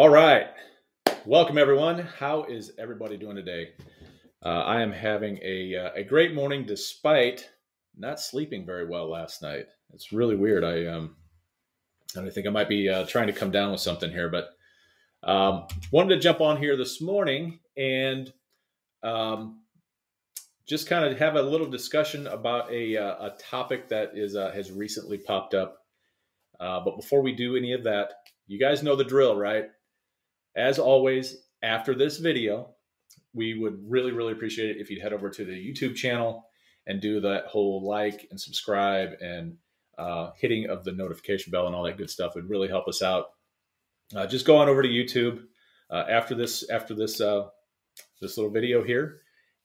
All right. Welcome, everyone. How is everybody doing today? Uh, I am having a, uh, a great morning despite not sleeping very well last night. It's really weird. I um, I think I might be uh, trying to come down with something here, but um, wanted to jump on here this morning and um, just kind of have a little discussion about a, uh, a topic that is uh, has recently popped up. Uh, but before we do any of that, you guys know the drill, right? As always, after this video, we would really, really appreciate it if you'd head over to the YouTube channel and do that whole like and subscribe and uh, hitting of the notification bell and all that good stuff would really help us out. Uh, just go on over to YouTube uh, after this after this uh, this little video here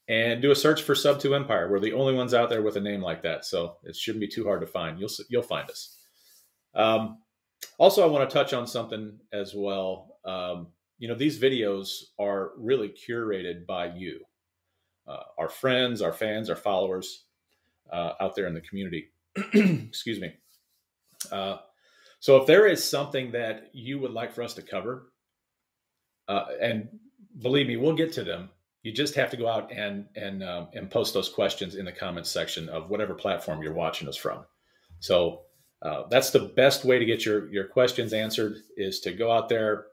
and do a search for Sub Two Empire. We're the only ones out there with a name like that, so it shouldn't be too hard to find. You'll you'll find us. Um, also, I want to touch on something as well. Um, you know, these videos are really curated by you, uh, our friends, our fans, our followers uh, out there in the community. Excuse me. Uh, so, if there is something that you would like for us to cover, uh, and believe me, we'll get to them. You just have to go out and and um, and post those questions in the comments section of whatever platform you're watching us from. So uh, that's the best way to get your your questions answered is to go out there,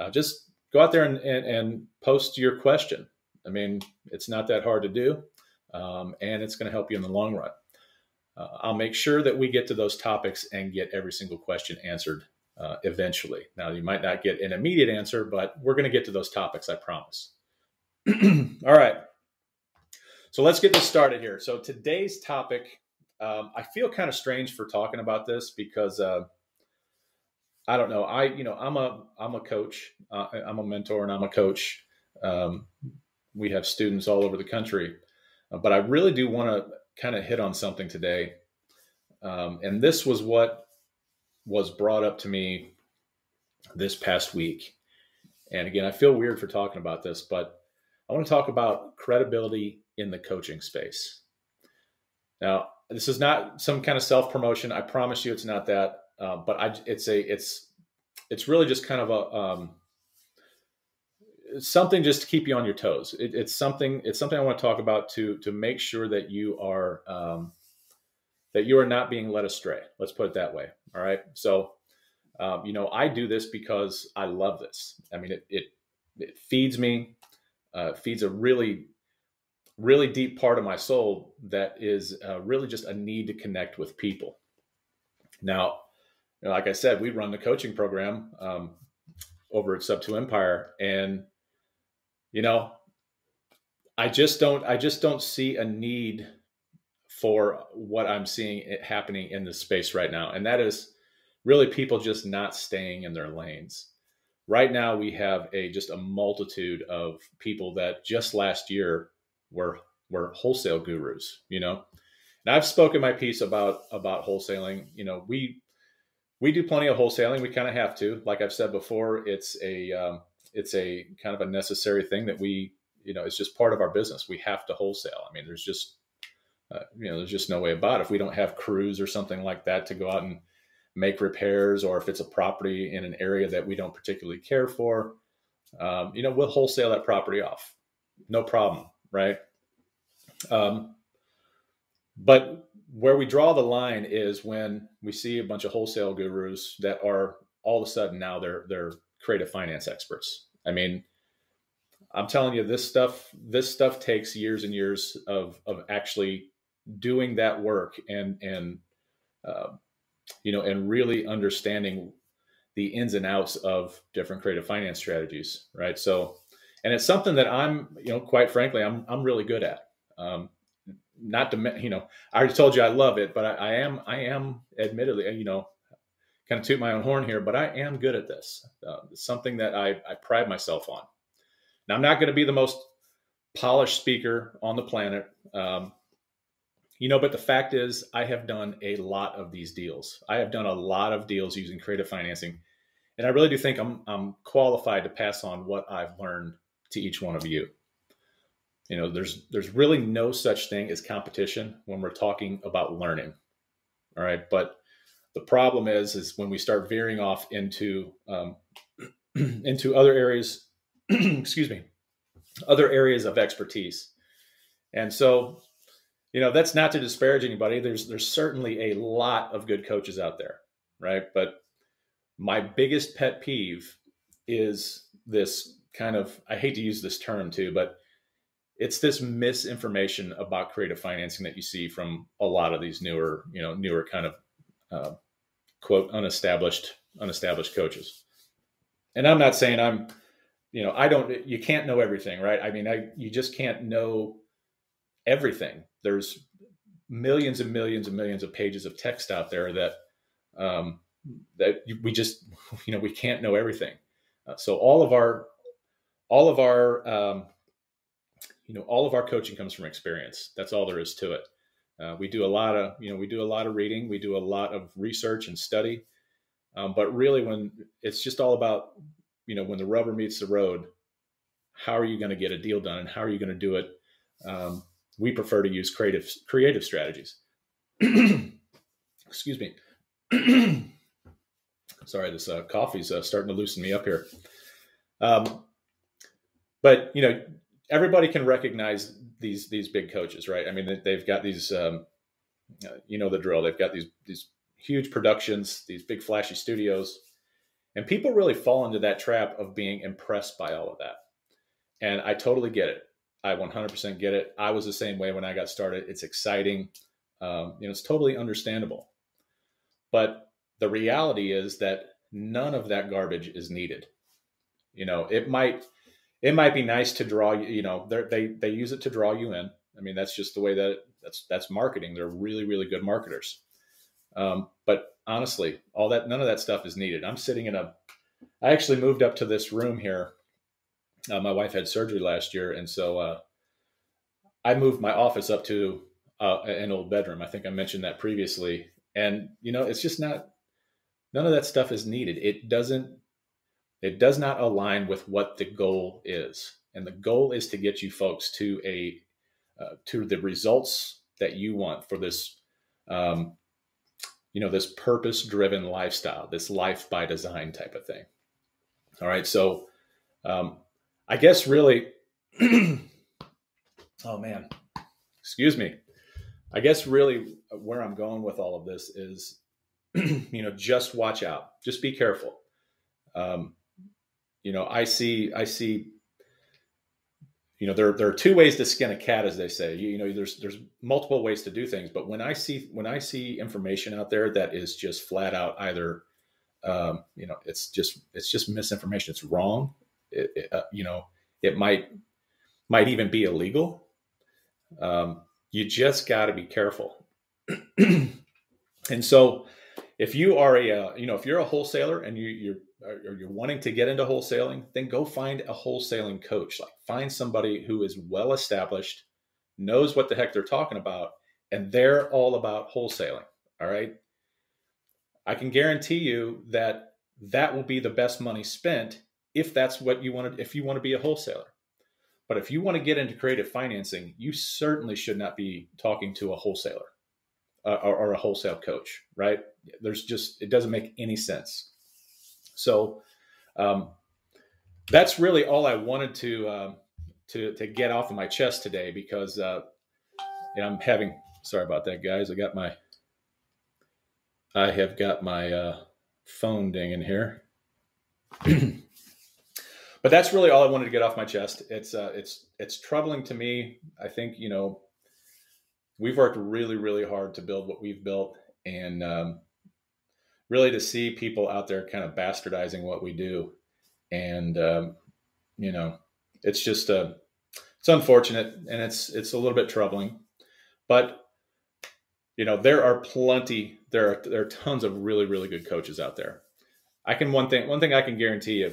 uh, just go out there and, and, and, post your question. I mean, it's not that hard to do, um, and it's going to help you in the long run. Uh, I'll make sure that we get to those topics and get every single question answered uh, eventually. Now, you might not get an immediate answer, but we're going to get to those topics, I promise. All right. So let's get this started here. So today's topic, um, I feel kind of strange for talking about this because uh, I don't know. I you know I'm a I'm a coach. Uh, I'm a mentor and I'm a coach. Um, we have students all over the country, uh, but I really do want to kind of hit on something today. Um, and this was what was brought up to me this past week. And again, I feel weird for talking about this, but I want to talk about credibility in the coaching space. Now, this is not some kind of self promotion. I promise you, it's not that. Uh, but I, it's a, it's, it's really just kind of a, um, something just to keep you on your toes. It, it's something, it's something I want to talk about to, to make sure that you are, um, that you are not being led astray. Let's put it that way. All right. So, um, you know, I do this because I love this. I mean, it, it, it feeds me, uh, feeds a really, really deep part of my soul that is uh, really just a need to connect with people. Now, know, like I said, we run the coaching program um, over at Sub Two Empire, and you know, I just don't, I just don't see a need for what I'm seeing it happening in this space right now, and that is really people just not staying in their lanes. Right now, we have a just a multitude of people that just last year were were wholesale gurus. You know, and I've spoken my piece about about wholesaling. You know, we we do plenty of wholesaling. We kind of have to. Like I've said before, it's a um, it's a kind of a necessary thing that we you know it's just part of our business. We have to wholesale. I mean, there's just uh, you know there's just no way about it. If we don't have crews or something like that to go out and make repairs, or if it's a property in an area that we don't particularly care for, um, you know, we'll wholesale that property off, no problem, right? Um, but where we draw the line is when we see a bunch of wholesale gurus that are all of a sudden now they're they're creative finance experts. I mean, I'm telling you, this stuff this stuff takes years and years of of actually doing that work and and uh, you know and really understanding the ins and outs of different creative finance strategies, right? So, and it's something that I'm you know quite frankly I'm I'm really good at. Um, not to you know i already told you i love it but i, I am i am admittedly you know kind of toot my own horn here but i am good at this uh, something that I, I pride myself on. Now i'm not going to be the most polished speaker on the planet um, you know but the fact is i have done a lot of these deals. I have done a lot of deals using creative financing and i really do think i'm, I'm qualified to pass on what i've learned to each one of you you know there's there's really no such thing as competition when we're talking about learning all right but the problem is is when we start veering off into um, into other areas, excuse me, other areas of expertise. And so, you know, that's not to disparage anybody. There's there's certainly a lot of good coaches out there, right? But my biggest pet peeve is this kind of I hate to use this term too, but it's this misinformation about creative financing that you see from a lot of these newer, you know, newer kind of uh, quote unestablished unestablished coaches. And I'm not saying I'm, you know, I don't. You can't know everything, right? I mean, I you just can't know everything. There's millions and millions and millions of pages of text out there that um, that we just, you know, we can't know everything. Uh, so all of our all of our um, you know all of our coaching comes from experience. That's all there is to it. Uh, we do a lot of you know we do a lot of reading. We do a lot of research and study. Um, but really when it's just all about you know when the rubber meets the road how are you going to get a deal done and how are you going to do it? Um, we prefer to use creative creative strategies. Excuse me. Sorry this uh, coffee's uh, starting to loosen me up here. Um, but you know everybody can recognize these these big coaches, right? I mean, they've got these, um, uh, you know, the drill. They've got these these huge productions, these big flashy studios, and people really fall into that trap of being impressed by all of that. And I totally get it. I 100% get it. I was the same way when I got started. It's exciting. Um, you know, it's totally understandable. But the reality is that none of that garbage is needed. You know, it might it might be nice to draw you you know they they use it to draw you in. I mean that's just the way that that's that's marketing. They're really really good marketers. Um, but honestly all that none of that stuff is needed. I'm sitting in a i actually moved up to this room here. Uh, my wife had surgery last year and so uh, i moved my office up to uh, an old bedroom. I think i mentioned that previously. And you know it's just not none of that stuff is needed. It doesn't it does not align with what the goal is. And the goal is to get you folks to a uh, to the results that you want for this um, you know this purpose driven lifestyle this life by design type of thing. All right so um, i guess really oh man excuse me. I guess really where i'm going with all of this is you know just watch out. Just be careful. Um, you know, I see, I see, you know, there, there are two ways to skin a cat, as they say, you, you know, there's, there's multiple ways to do things, but when I see, when I see information out there that is just flat out either, um, you know, it's just, it's just misinformation. It's wrong. It, it, uh, you know, it might, might even be illegal. Um, you just got to be careful. and so if you are a, uh, you know, if you're a wholesaler and you, you're, or you're wanting to get into wholesaling, then go find a wholesaling coach. Like find somebody who is well established, knows what the heck they're talking about, and they're all about wholesaling. All right. I can guarantee you that that will be the best money spent if that's what you want to, if you want to be a wholesaler. But if you want to get into creative financing, you certainly should not be talking to a wholesaler uh, or, or a wholesale coach, right? There's just, it doesn't make any sense. So um, that's really all I wanted to uh, to to get off of my chest today because uh, you I'm having sorry about that, guys. I got my I have got my uh, phone dinging here. but that's really all I wanted to get off my chest. It's uh, it's it's troubling to me. I think you know we've worked really really hard to build what we've built, and um, really to see people out there kind of bastardizing what we do. And, um, you know, it's just, uh, it's unfortunate and it's, it's a little bit troubling, but you know, there are plenty, there are, there are tons of really, really good coaches out there. I can, one thing, one thing I can guarantee you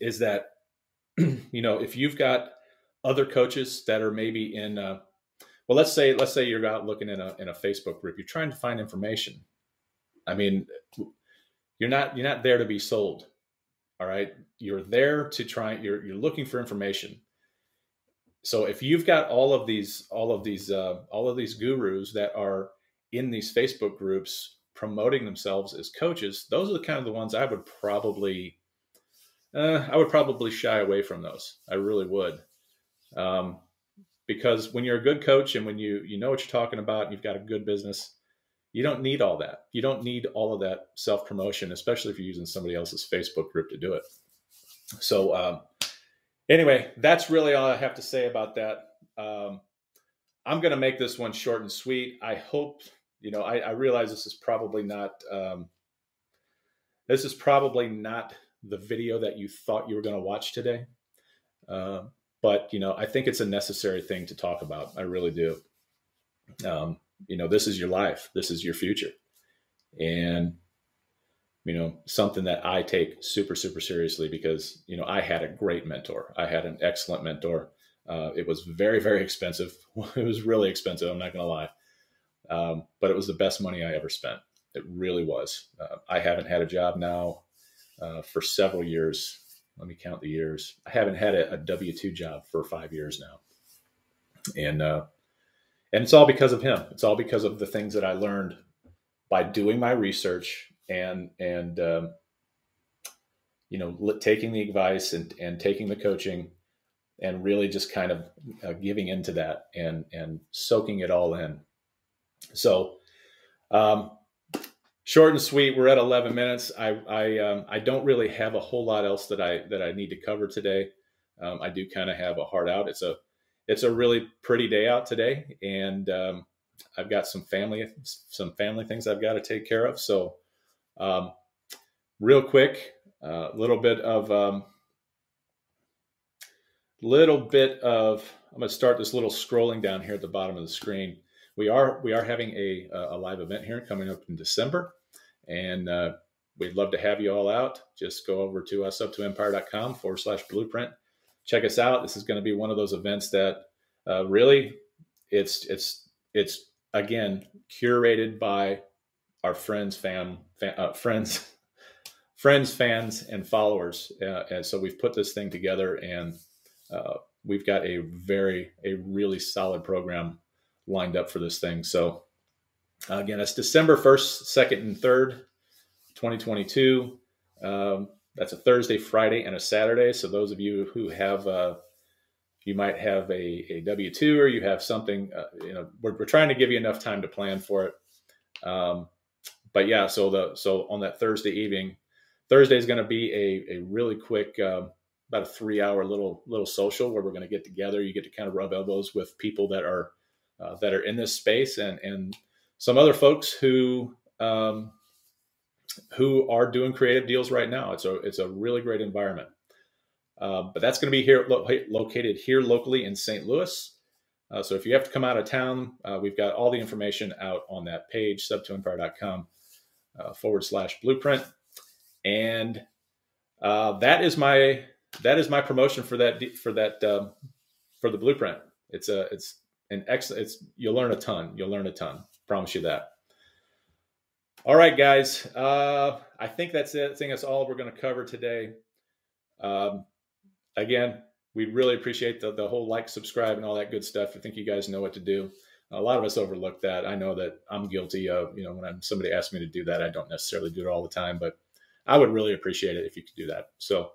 is that, you know, if you've got other coaches that are maybe in, uh, well, let's say, let's say you're out looking in a, in a Facebook group, you're trying to find information I mean, you're not you're not there to be sold. All right, you're there to try. You're you're looking for information. So if you've got all of these all of these uh, all of these gurus that are in these Facebook groups promoting themselves as coaches, those are the kind of the ones I would probably uh, I would probably shy away from those. I really would. Um, because when you're a good coach and when you you know what you're talking about and you've got a good business, you don't need all that. You don't need all of that self promotion, especially if you're using somebody else's Facebook group to do it. So um, anyway, that's really all I have to say about that. Um, I'm going to make this one short and sweet. I hope you know. I, I realize this is probably not. Um, this is probably not the video that you thought you were going to watch today. Uh, but you know, I think it's a necessary thing to talk about. I really do. Um, you know, this is your life. This is your future, and you know something that I take super super seriously because you know I had a great mentor. I had an excellent mentor. Uh, it was very very expensive. it was really expensive. I'm not to lie, um, but it was the best money I ever spent. It really was. Uh, I haven't had a job now uh, for several years. Let me count the years. I haven't had a, a W two job for five years now, and uh, and it's all because of him. It's all because of the things that I learned by doing my research and and um, you know taking the advice and and taking the coaching and really just kind of uh, giving into that and and soaking it all in. So um, short and sweet. We're at 11 minutes. I I, um, I don't really have a whole lot else that I that I need to cover today. Um, I do kind of have a heart out. It's a it's a really pretty day out today, and um, I've got some family some family things I've got to take care of. So, um, real quick, a uh, little bit of um, little bit of I'm going to start this little scrolling down here at the bottom of the screen. We are we are having a a live event here coming up in December. And uh, we'd love to have you all out. Just go over to sub2empire.com forward slash blueprint. Check us out. This is going to be one of those events that uh, really it's it's it's again curated by our friends, fam, fan, uh, friends, friends, fans, and followers. Uh, and so we've put this thing together, and uh, we've got a very a really solid program lined up for this thing. So uh, again, it's December 1st, 2nd, and 3rd, 2022. Um, that's a Thursday, Friday, and a Saturday. So those of you who have, uh, you might have a, a W two or you have something. Uh, you know, we're, we're, trying to give you enough time to plan for it. Um, but yeah, so the so on that Thursday evening, Thursday is going to be a, a really quick, uh, about a three hour little little social where we're going to get together. You get to kind of rub elbows with people that are uh, that are in this space and and some other folks who um, who are doing creative deals right now. It's a it's a really great environment. Uh, but that's going to be here lo- located here locally in St. Louis. Uh, so if you have to come out of town, uh, we've got all the information out on that page, sub2empire.com uh, forward slash blueprint. And uh, that is my that is my promotion for that for that um, for the blueprint. It's a it's an excellent. It's you'll learn a ton. You'll learn a ton. Promise you that. All right, guys. Uh, I think that's it. I think that's all we're going to cover today. Um, again, we really appreciate the, the whole like, subscribe, and all that good stuff. I think you guys know what to do. A lot of us overlook that. I know that I'm guilty of, you know, when I'm, somebody asks me to do that, I don't necessarily do it all the time, but I would really appreciate it if you could do that. So, all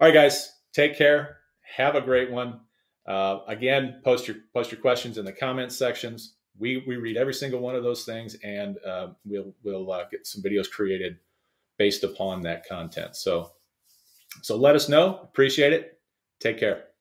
right, guys, take care. Have a great one. Uh, again, post your post your questions in the comments sections we we read every single one of those things, and uh, we'll we'll uh, get some videos created based upon that content. So so let us know. Appreciate it. Take care.